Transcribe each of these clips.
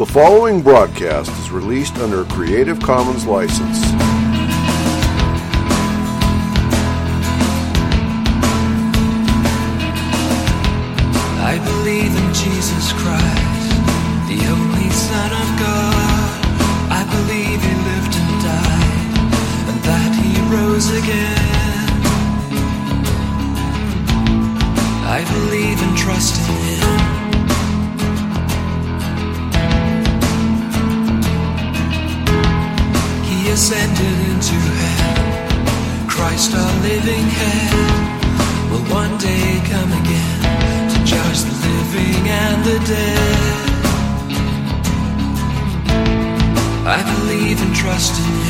The following broadcast is released under a Creative Commons license. I believe in Jesus Christ, trust in Him.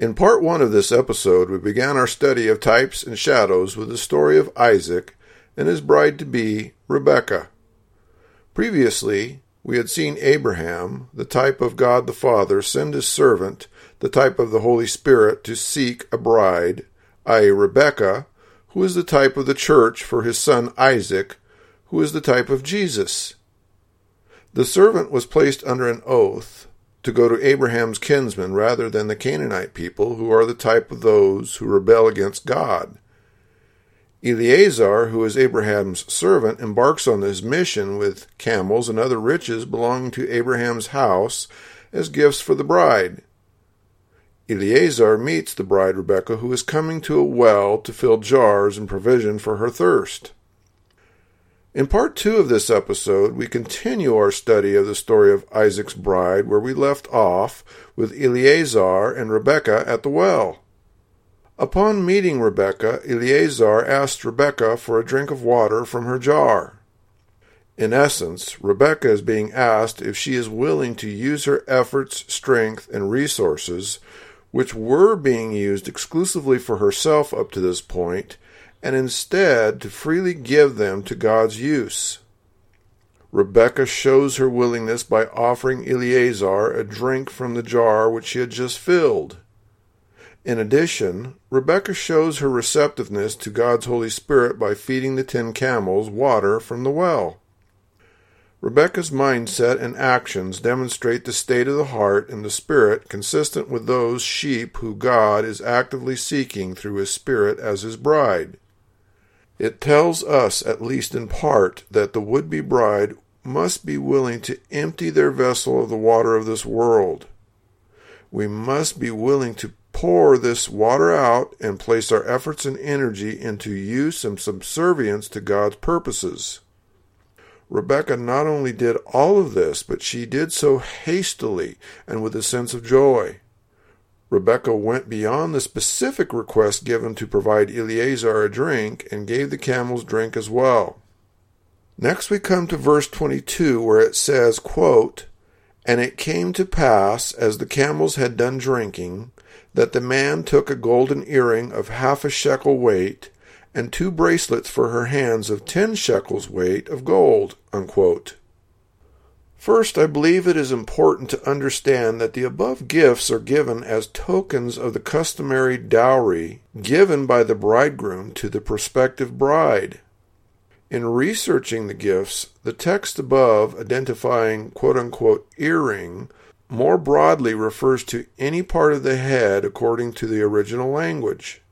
In part one of this episode, we began our study of types and shadows with the story of Isaac and his bride to be, Rebekah. Previously, we had seen Abraham, the type of God the Father, send his servant, the type of the Holy Spirit, to seek a bride, i.e., Rebekah, who is the type of the church for his son Isaac, who is the type of Jesus. The servant was placed under an oath to go to Abraham's kinsmen rather than the Canaanite people, who are the type of those who rebel against God. Eleazar, who is Abraham's servant, embarks on this mission with camels and other riches belonging to Abraham's house as gifts for the bride. Eleazar meets the bride Rebekah, who is coming to a well to fill jars and provision for her thirst. In part two of this episode, we continue our study of the story of Isaac's bride, where we left off with Eleazar and Rebekah at the well. Upon meeting Rebekah, Eleazar asked Rebekah for a drink of water from her jar. In essence, Rebekah is being asked if she is willing to use her efforts, strength, and resources, which were being used exclusively for herself up to this point, and instead to freely give them to God's use. Rebecca shows her willingness by offering Eleazar a drink from the jar which she had just filled. In addition, Rebecca shows her receptiveness to God's Holy Spirit by feeding the ten camels water from the well. Rebecca's mindset and actions demonstrate the state of the heart and the spirit consistent with those sheep who God is actively seeking through his Spirit as his bride. It tells us, at least in part, that the would be bride must be willing to empty their vessel of the water of this world. We must be willing to pour this water out and place our efforts and energy into use and subservience to God's purposes. Rebecca not only did all of this, but she did so hastily and with a sense of joy. Rebekah went beyond the specific request given to provide Eleazar a drink and gave the camels drink as well. Next we come to verse 22 where it says, quote, And it came to pass, as the camels had done drinking, that the man took a golden earring of half a shekel weight, and two bracelets for her hands of ten shekels weight of gold. Unquote. First, I believe it is important to understand that the above gifts are given as tokens of the customary dowry given by the bridegroom to the prospective bride. In researching the gifts, the text above identifying quote unquote earring more broadly refers to any part of the head according to the original language.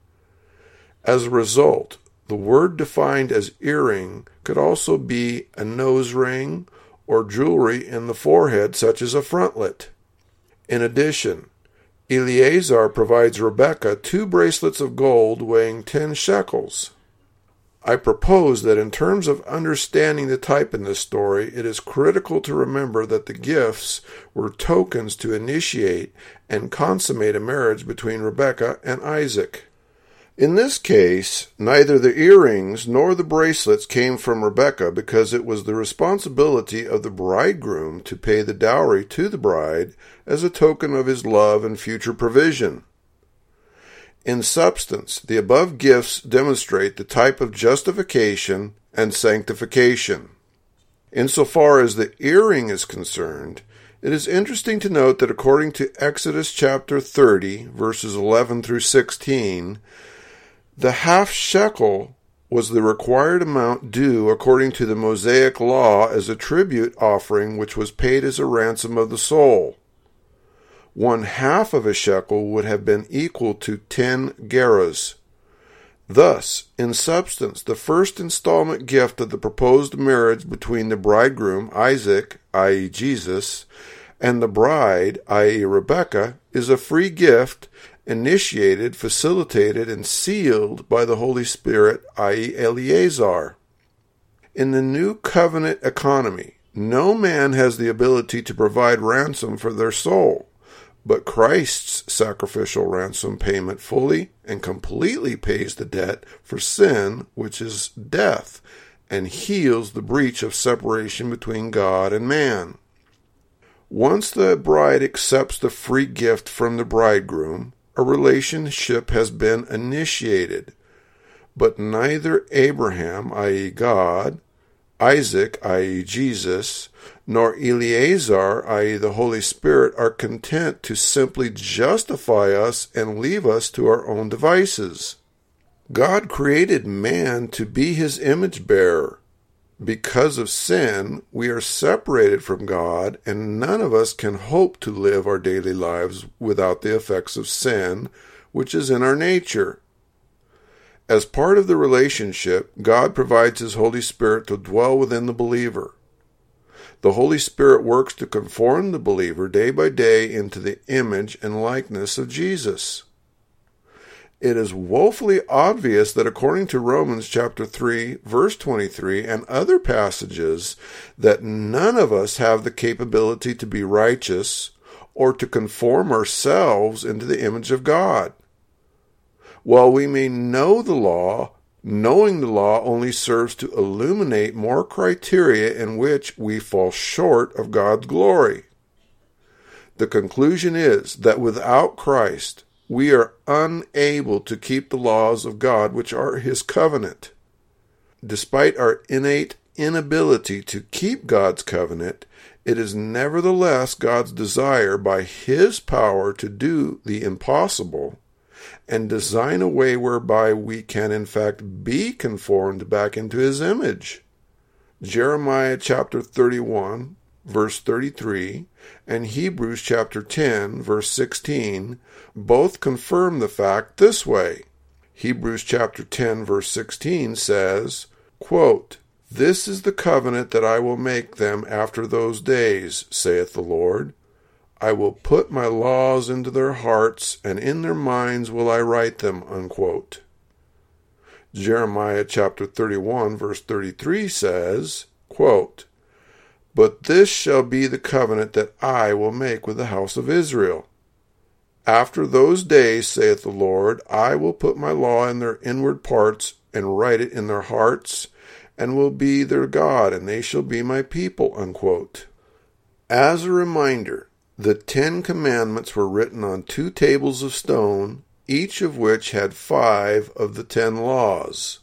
As a result, the word defined as earring could also be a nose ring or jewelry in the forehead, such as a frontlet. In addition, Eleazar provides Rebekah two bracelets of gold weighing ten shekels. I propose that in terms of understanding the type in this story, it is critical to remember that the gifts were tokens to initiate and consummate a marriage between Rebekah and Isaac. In this case, neither the earrings nor the bracelets came from Rebecca because it was the responsibility of the bridegroom to pay the dowry to the bride as a token of his love and future provision. In substance, the above gifts demonstrate the type of justification and sanctification. Insofar as the earring is concerned, it is interesting to note that according to Exodus chapter 30, verses 11 through 16, the half shekel was the required amount due according to the Mosaic law as a tribute offering which was paid as a ransom of the soul. One half of a shekel would have been equal to ten gerahs. Thus, in substance, the first installment gift of the proposed marriage between the bridegroom, Isaac, i.e., Jesus, and the bride, i.e., Rebekah, is a free gift initiated, facilitated, and sealed by the Holy Spirit, i.e., Eleazar. In the new covenant economy, no man has the ability to provide ransom for their soul, but Christ's sacrificial ransom payment fully and completely pays the debt for sin, which is death, and heals the breach of separation between God and man. Once the bride accepts the free gift from the bridegroom, a relationship has been initiated, but neither Abraham, i.e., God, Isaac, i.e., Jesus, nor Eleazar, i.e., the Holy Spirit, are content to simply justify us and leave us to our own devices. God created man to be his image bearer. Because of sin, we are separated from God, and none of us can hope to live our daily lives without the effects of sin, which is in our nature. As part of the relationship, God provides His Holy Spirit to dwell within the believer. The Holy Spirit works to conform the believer day by day into the image and likeness of Jesus it is woefully obvious that according to Romans chapter 3 verse 23 and other passages that none of us have the capability to be righteous or to conform ourselves into the image of God. While we may know the law, knowing the law only serves to illuminate more criteria in which we fall short of God's glory. The conclusion is that without Christ, we are unable to keep the laws of God, which are His covenant. Despite our innate inability to keep God's covenant, it is nevertheless God's desire by His power to do the impossible and design a way whereby we can in fact be conformed back into His image. Jeremiah chapter 31, verse 33, and Hebrews chapter 10, verse 16, both confirm the fact this way. Hebrews chapter 10, verse 16 says, quote, This is the covenant that I will make them after those days, saith the Lord. I will put my laws into their hearts, and in their minds will I write them. Unquote. Jeremiah chapter 31, verse 33 says, quote, but this shall be the covenant that I will make with the house of Israel. After those days, saith the Lord, I will put my law in their inward parts, and write it in their hearts, and will be their God, and they shall be my people. Unquote. As a reminder, the Ten Commandments were written on two tables of stone, each of which had five of the ten laws.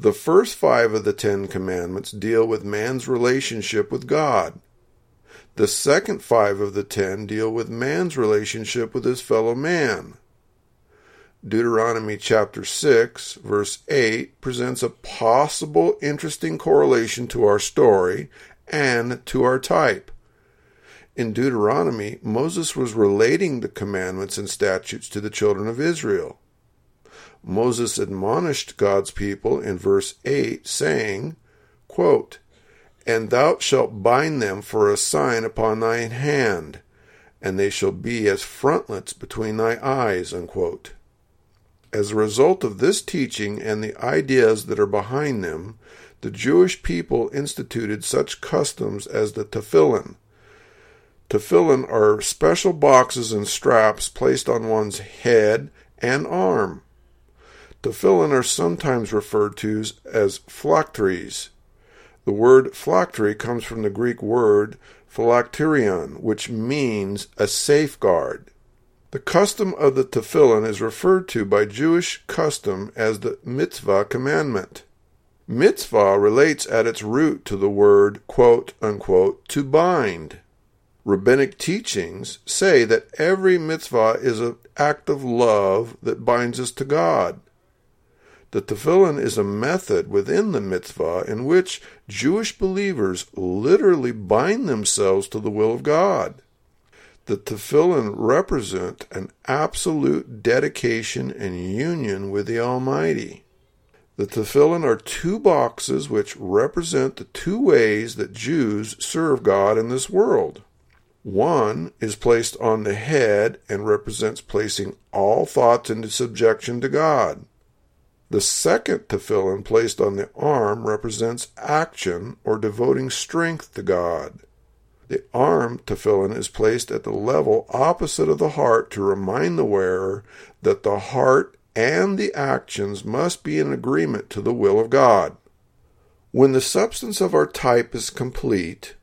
The first five of the Ten Commandments deal with man's relationship with God. The second five of the ten deal with man's relationship with his fellow man. Deuteronomy chapter 6, verse 8 presents a possible interesting correlation to our story and to our type. In Deuteronomy, Moses was relating the commandments and statutes to the children of Israel. Moses admonished God's people in verse 8, saying, quote, And thou shalt bind them for a sign upon thine hand, and they shall be as frontlets between thy eyes. Unquote. As a result of this teaching and the ideas that are behind them, the Jewish people instituted such customs as the tefillin. Tefillin are special boxes and straps placed on one's head and arm. Tefillin are sometimes referred to as phylacteries. The word phylactery comes from the Greek word phylakterion, which means a safeguard. The custom of the tefillin is referred to by Jewish custom as the mitzvah commandment. Mitzvah relates at its root to the word, quote, unquote, to bind. Rabbinic teachings say that every mitzvah is an act of love that binds us to God. The tefillin is a method within the mitzvah in which Jewish believers literally bind themselves to the will of God. The tefillin represent an absolute dedication and union with the Almighty. The tefillin are two boxes which represent the two ways that Jews serve God in this world. One is placed on the head and represents placing all thoughts into subjection to God. The second tefillin placed on the arm represents action or devoting strength to God. The arm tefillin is placed at the level opposite of the heart to remind the wearer that the heart and the actions must be in agreement to the will of God. When the substance of our type is complete,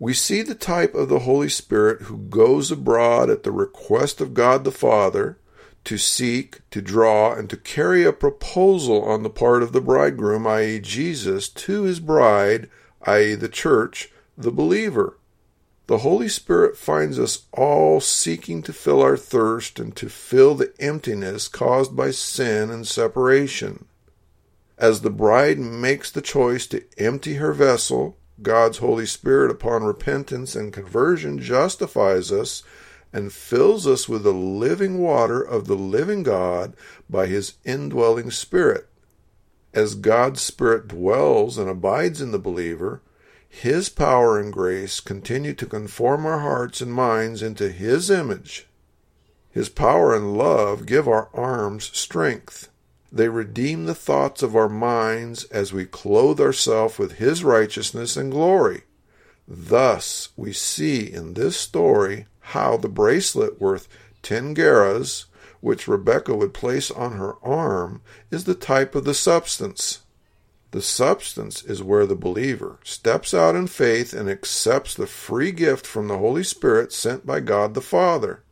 we see the type of the Holy Spirit who goes abroad at the request of God the Father to seek, to draw, and to carry a proposal on the part of the bridegroom, i.e., Jesus, to his bride, i.e., the church, the believer. The Holy Spirit finds us all seeking to fill our thirst and to fill the emptiness caused by sin and separation. As the bride makes the choice to empty her vessel, God's Holy Spirit, upon repentance and conversion, justifies us and fills us with the living water of the living God by his indwelling Spirit. As God's Spirit dwells and abides in the believer, his power and grace continue to conform our hearts and minds into his image. His power and love give our arms strength. They redeem the thoughts of our minds as we clothe ourselves with his righteousness and glory. Thus, we see in this story how the bracelet worth 10 gerahs, which Rebecca would place on her arm, is the type of the substance. The substance is where the believer steps out in faith and accepts the free gift from the Holy Spirit sent by God the Father.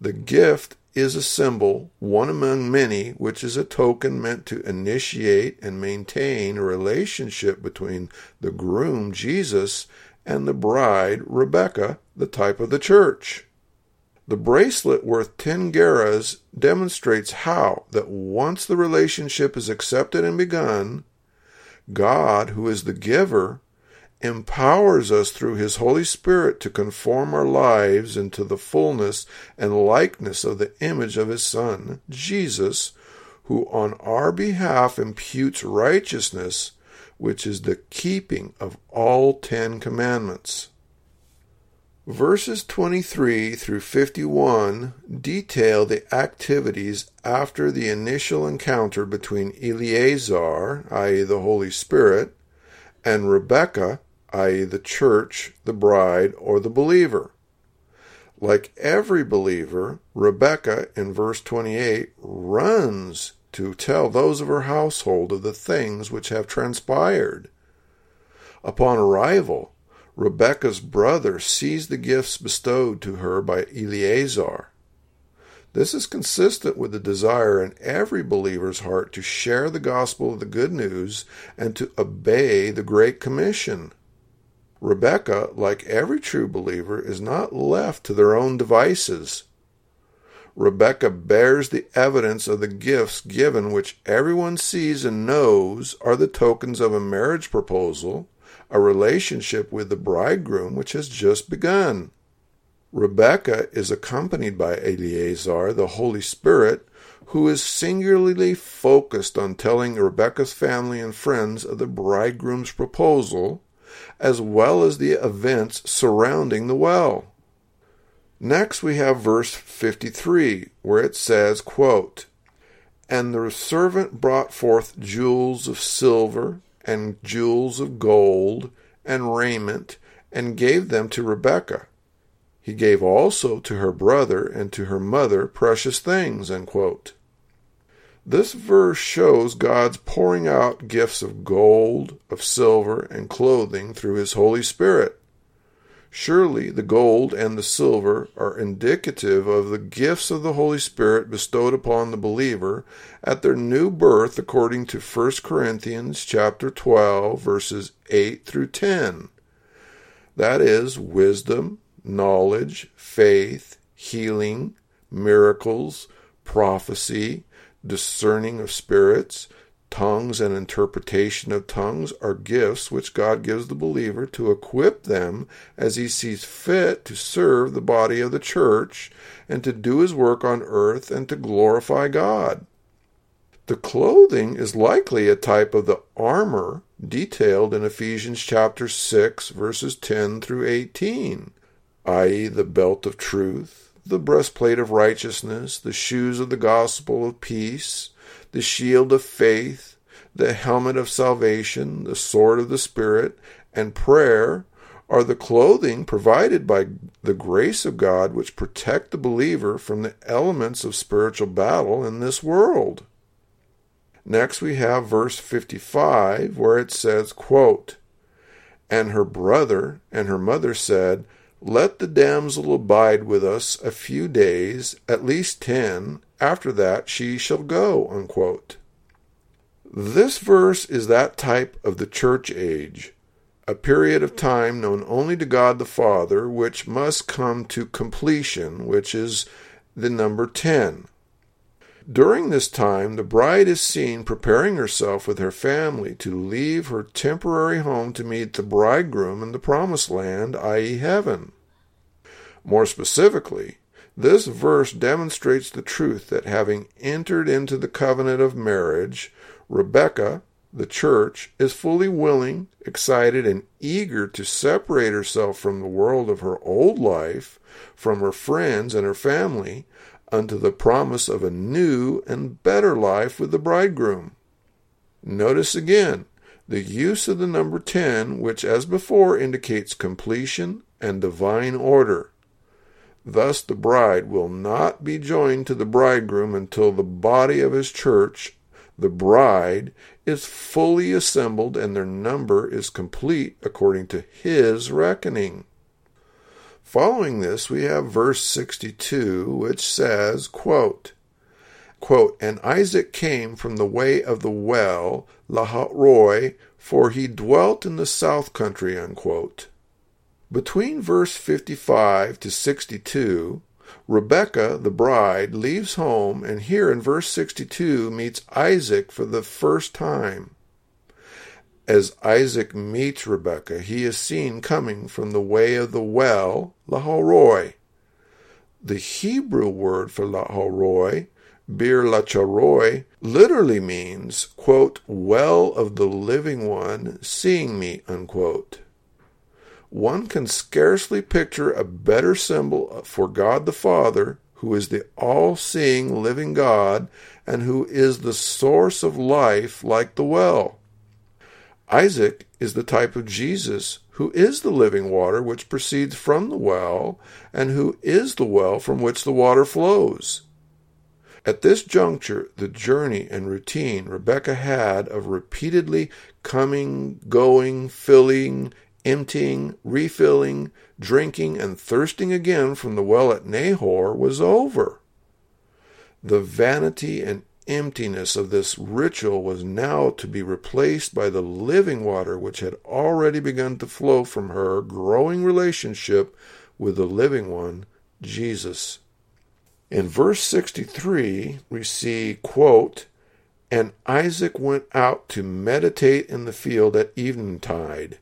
The gift is a symbol, one among many, which is a token meant to initiate and maintain a relationship between the groom, Jesus, and the bride, Rebecca, the type of the church. The bracelet worth 10 gerahs demonstrates how that once the relationship is accepted and begun, God, who is the giver, empowers us through his Holy Spirit to conform our lives into the fullness and likeness of the image of his Son, Jesus, who on our behalf imputes righteousness which is the keeping of all Ten Commandments. Verses 23 through 51 detail the activities after the initial encounter between Eleazar, i.e., the Holy Spirit, and Rebekah, i.e., the church, the bride, or the believer. Like every believer, Rebekah in verse 28 runs to tell those of her household of the things which have transpired. Upon arrival, Rebekah's brother sees the gifts bestowed to her by Eleazar. This is consistent with the desire in every believer's heart to share the gospel of the good news and to obey the Great Commission. Rebekah, like every true believer, is not left to their own devices. Rebekah bears the evidence of the gifts given, which everyone sees and knows are the tokens of a marriage proposal, a relationship with the bridegroom which has just begun. Rebecca is accompanied by Eleazar, the Holy Spirit, who is singularly focused on telling Rebecca's family and friends of the bridegroom's proposal, as well as the events surrounding the well. Next we have verse 53, where it says, quote, And the servant brought forth jewels of silver, and jewels of gold, and raiment, and gave them to Rebekah. He gave also to her brother and to her mother precious things. This verse shows God's pouring out gifts of gold, of silver, and clothing through His Holy Spirit. Surely the gold and the silver are indicative of the gifts of the Holy Spirit bestowed upon the believer at their new birth according to 1 Corinthians chapter 12 verses 8 through 10. That is wisdom, knowledge, faith, healing, miracles, prophecy, discerning of spirits, tongues and interpretation of tongues are gifts which God gives the believer to equip them as he sees fit to serve the body of the church and to do his work on earth and to glorify God. The clothing is likely a type of the armor detailed in Ephesians chapter 6 verses 10 through 18 i.e., the belt of truth, the breastplate of righteousness, the shoes of the gospel of peace, the shield of faith, the helmet of salvation, the sword of the Spirit, and prayer are the clothing provided by the grace of God which protect the believer from the elements of spiritual battle in this world. Next we have verse 55 where it says, quote, And her brother and her mother said, let the damsel abide with us a few days, at least ten, after that she shall go. Unquote. This verse is that type of the church age, a period of time known only to God the Father, which must come to completion, which is the number ten. During this time, the bride is seen preparing herself with her family to leave her temporary home to meet the bridegroom in the promised land, i.e., heaven. More specifically, this verse demonstrates the truth that having entered into the covenant of marriage, Rebekah, the church, is fully willing, excited, and eager to separate herself from the world of her old life, from her friends and her family, unto the promise of a new and better life with the bridegroom. Notice again the use of the number 10, which as before indicates completion and divine order. Thus the bride will not be joined to the bridegroom until the body of his church, the bride, is fully assembled and their number is complete according to his reckoning. Following this, we have verse 62, which says, quote, quote, And Isaac came from the way of the well, Lahairoi, for he dwelt in the south country. Unquote. Between verse 55 to 62, Rebekah, the bride, leaves home and here in verse 62 meets Isaac for the first time. As Isaac meets Rebekah, he is seen coming from the way of the well, Lahairoi. The Hebrew word for Lahairoi, Bir Lacharoi, literally means, quote, well of the living one, seeing me, unquote. One can scarcely picture a better symbol for God the Father, who is the all seeing living God and who is the source of life like the well. Isaac is the type of Jesus who is the living water which proceeds from the well, and who is the well from which the water flows. At this juncture, the journey and routine Rebecca had of repeatedly coming, going, filling, emptying, refilling, drinking, and thirsting again from the well at Nahor was over. The vanity and emptiness of this ritual was now to be replaced by the living water which had already begun to flow from her growing relationship with the living one, Jesus. In verse 63, we see, quote, And Isaac went out to meditate in the field at eventide,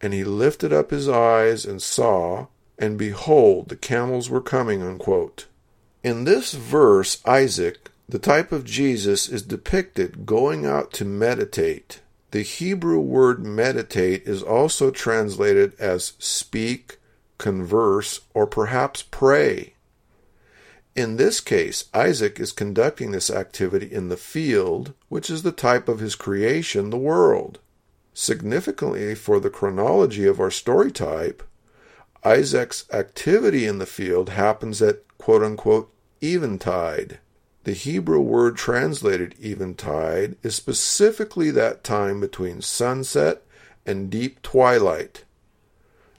and he lifted up his eyes and saw, and behold, the camels were coming, unquote. In this verse, Isaac, the type of Jesus is depicted going out to meditate. The Hebrew word meditate is also translated as speak, converse, or perhaps pray. In this case, Isaac is conducting this activity in the field, which is the type of his creation, the world. Significantly for the chronology of our story type, Isaac's activity in the field happens at quote unquote eventide. The Hebrew word translated eventide is specifically that time between sunset and deep twilight.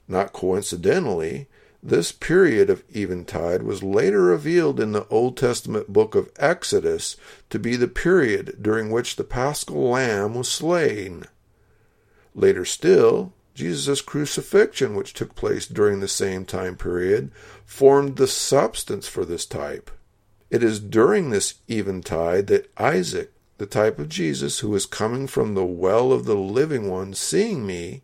Not coincidentally, this period of eventide was later revealed in the Old Testament book of Exodus to be the period during which the paschal lamb was slain. Later still, Jesus' crucifixion, which took place during the same time period, formed the substance for this type. It is during this eventide that Isaac, the type of Jesus who is coming from the well of the living one, seeing me,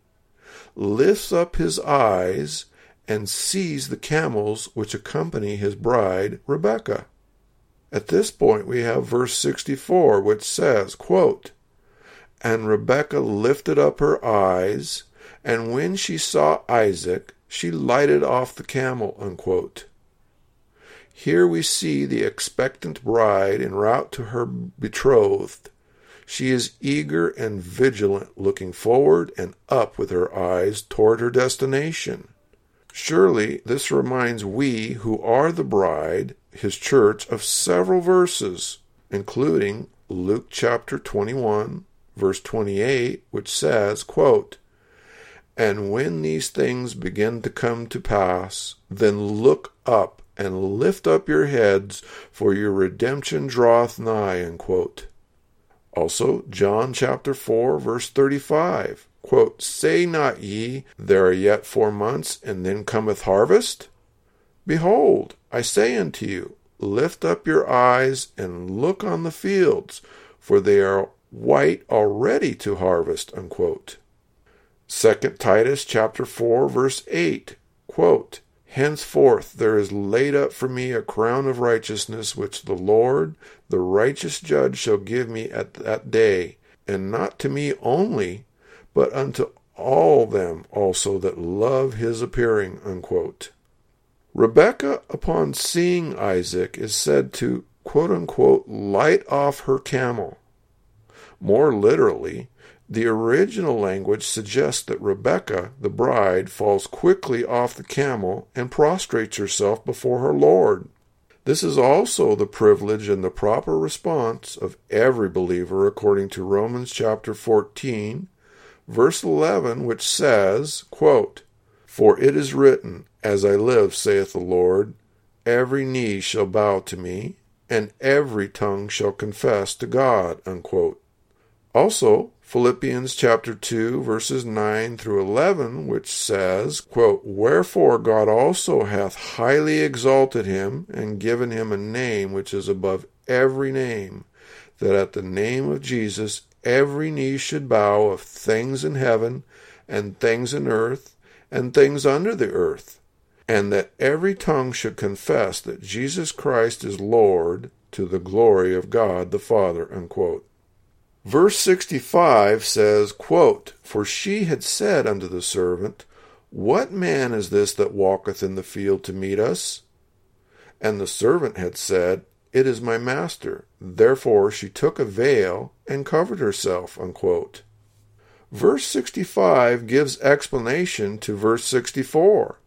lifts up his eyes and sees the camels which accompany his bride, Rebekah. At this point, we have verse 64, which says, quote, And Rebekah lifted up her eyes, and when she saw Isaac, she lighted off the camel. Unquote. Here we see the expectant bride en route to her betrothed. She is eager and vigilant, looking forward and up with her eyes toward her destination. Surely this reminds we who are the bride, his church, of several verses, including Luke chapter 21, verse 28, which says, quote, And when these things begin to come to pass, then look up and lift up your heads, for your redemption draweth nigh. Also, John chapter 4, verse 35. Quote, Say not ye, There are yet four months, and then cometh harvest? Behold, I say unto you, Lift up your eyes and look on the fields, for they are white already to harvest. Unquote. Second Titus chapter 4, verse 8. Quote, Henceforth there is laid up for me a crown of righteousness, which the Lord, the righteous judge, shall give me at that day, and not to me only, but unto all them also that love his appearing. Unquote. Rebekah, upon seeing Isaac, is said to quote unquote light off her camel. More literally, the original language suggests that Rebekah, the bride, falls quickly off the camel and prostrates herself before her Lord. This is also the privilege and the proper response of every believer according to Romans chapter 14, verse 11, which says, quote, For it is written, As I live, saith the Lord, every knee shall bow to me, and every tongue shall confess to God. Unquote. Also, Philippians chapter 2 verses 9 through 11 which says, quote, Wherefore God also hath highly exalted him and given him a name which is above every name, that at the name of Jesus every knee should bow of things in heaven and things in earth and things under the earth, and that every tongue should confess that Jesus Christ is Lord to the glory of God the Father. Unquote. Verse 65 says, quote, For she had said unto the servant, What man is this that walketh in the field to meet us? And the servant had said, It is my master. Therefore she took a veil and covered herself. Unquote. Verse 65 gives explanation to verse 64.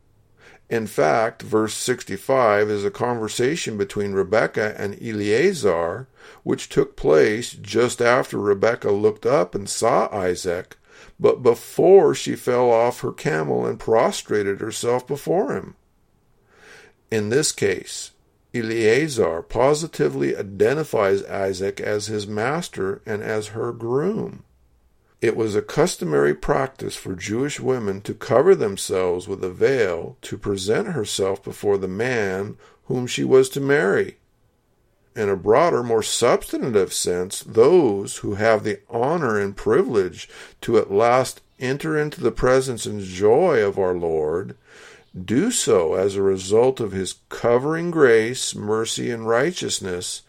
In fact, verse 65 is a conversation between Rebekah and Eleazar, which took place just after Rebekah looked up and saw Isaac, but before she fell off her camel and prostrated herself before him. In this case, Eleazar positively identifies Isaac as his master and as her groom. It was a customary practice for Jewish women to cover themselves with a veil to present herself before the man whom she was to marry. In a broader, more substantive sense, those who have the honor and privilege to at last enter into the presence and joy of our Lord do so as a result of his covering grace, mercy, and righteousness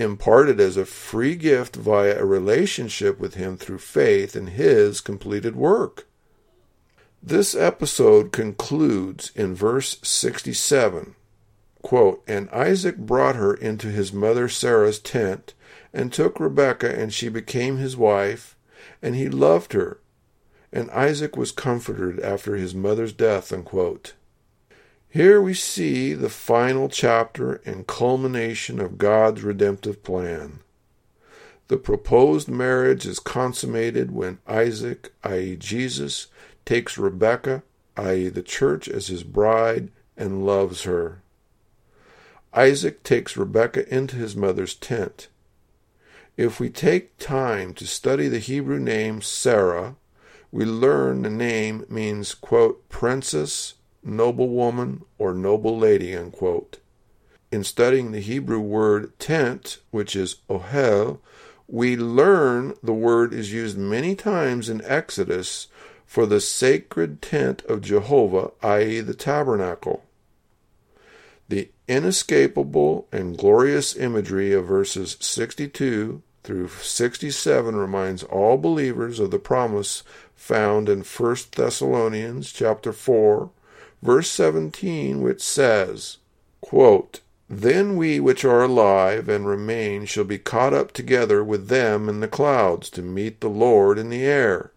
imparted as a free gift via a relationship with Him through faith in His completed work. This episode concludes in verse 67. Quote, and Isaac brought her into his mother Sarah's tent, and took Rebekah, and she became his wife, and he loved her. And Isaac was comforted after his mother's death. Unquote. Here we see the final chapter and culmination of God's redemptive plan. The proposed marriage is consummated when Isaac, i.e., Jesus, takes Rebekah, i.e., the church, as his bride and loves her. Isaac takes Rebekah into his mother's tent. If we take time to study the Hebrew name Sarah, we learn the name means, quote, princess noblewoman, or noble lady. Unquote. In studying the Hebrew word tent, which is ohel, we learn the word is used many times in Exodus for the sacred tent of Jehovah, i.e., the tabernacle. The inescapable and glorious imagery of verses 62 through 67 reminds all believers of the promise found in 1 Thessalonians chapter 4 verse 17, which says, quote, Then we which are alive and remain shall be caught up together with them in the clouds to meet the Lord in the air,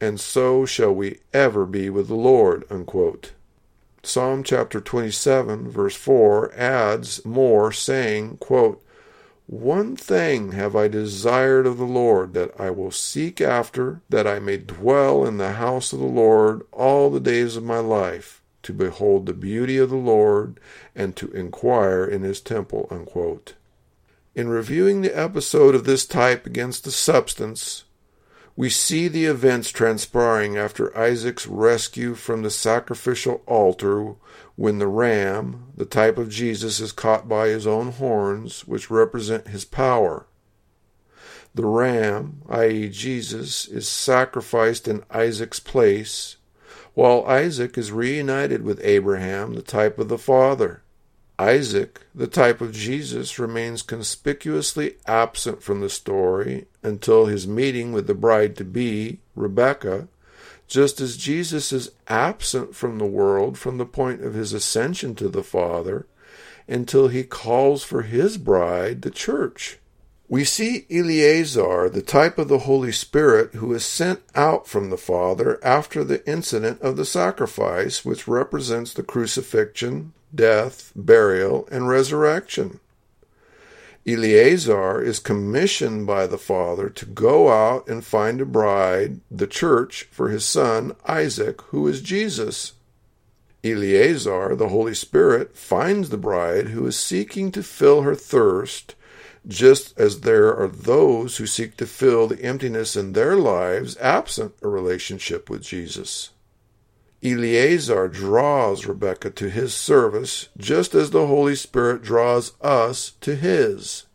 and so shall we ever be with the Lord. Unquote. Psalm chapter 27, verse 4 adds more, saying, quote, one thing have I desired of the Lord, that I will seek after, that I may dwell in the house of the Lord all the days of my life, to behold the beauty of the Lord and to inquire in his temple. Unquote. In reviewing the episode of this type against the substance, we see the events transpiring after Isaac's rescue from the sacrificial altar when the ram, the type of Jesus, is caught by his own horns, which represent his power. The ram, i.e., Jesus, is sacrificed in Isaac's place, while Isaac is reunited with Abraham, the type of the father. Isaac, the type of Jesus, remains conspicuously absent from the story until his meeting with the bride to be, Rebekah, just as Jesus is absent from the world from the point of his ascension to the Father until he calls for his bride, the church. We see Eleazar, the type of the Holy Spirit, who is sent out from the Father after the incident of the sacrifice, which represents the crucifixion, death, burial, and resurrection. Eleazar is commissioned by the Father to go out and find a bride, the church, for his son Isaac, who is Jesus. Eleazar, the Holy Spirit, finds the bride who is seeking to fill her thirst just as there are those who seek to fill the emptiness in their lives absent a relationship with Jesus. Eleazar draws Rebekah to his service just as the Holy Spirit draws us to his.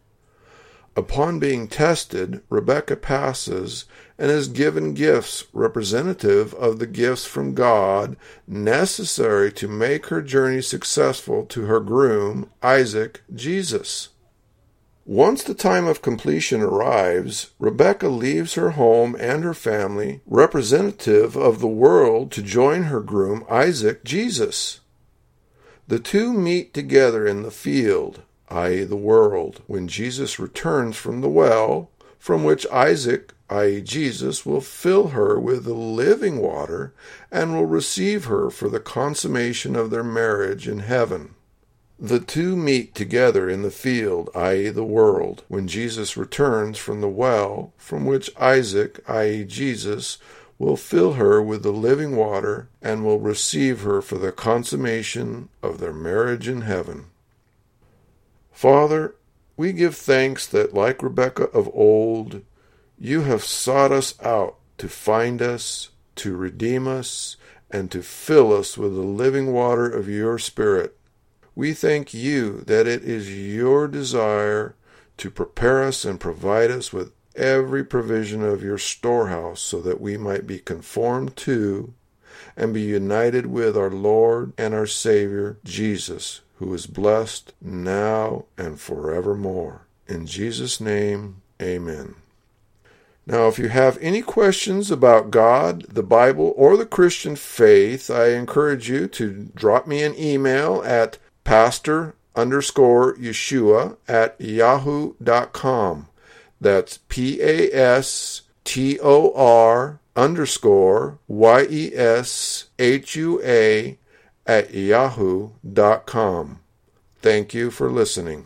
Upon being tested, Rebekah passes and is given gifts representative of the gifts from God necessary to make her journey successful to her groom, Isaac, Jesus. Once the time of completion arrives, Rebecca leaves her home and her family, representative of the world, to join her groom, Isaac, Jesus. The two meet together in the field, i.e., the world, when Jesus returns from the well, from which Isaac, i.e., Jesus, will fill her with the living water and will receive her for the consummation of their marriage in heaven. The two meet together in the field, i.e., the world, when Jesus returns from the well from which Isaac, i.e., Jesus, will fill her with the living water and will receive her for the consummation of their marriage in heaven. Father, we give thanks that, like Rebekah of old, you have sought us out to find us, to redeem us, and to fill us with the living water of your Spirit. We thank you that it is your desire to prepare us and provide us with every provision of your storehouse so that we might be conformed to and be united with our Lord and our Savior, Jesus, who is blessed now and forevermore. In Jesus' name, amen. Now, if you have any questions about God, the Bible, or the Christian faith, I encourage you to drop me an email at pastor underscore Yeshua at yahoo.com. That's P A S T O R underscore Y E S H U A at yahoo.com. Thank you for listening.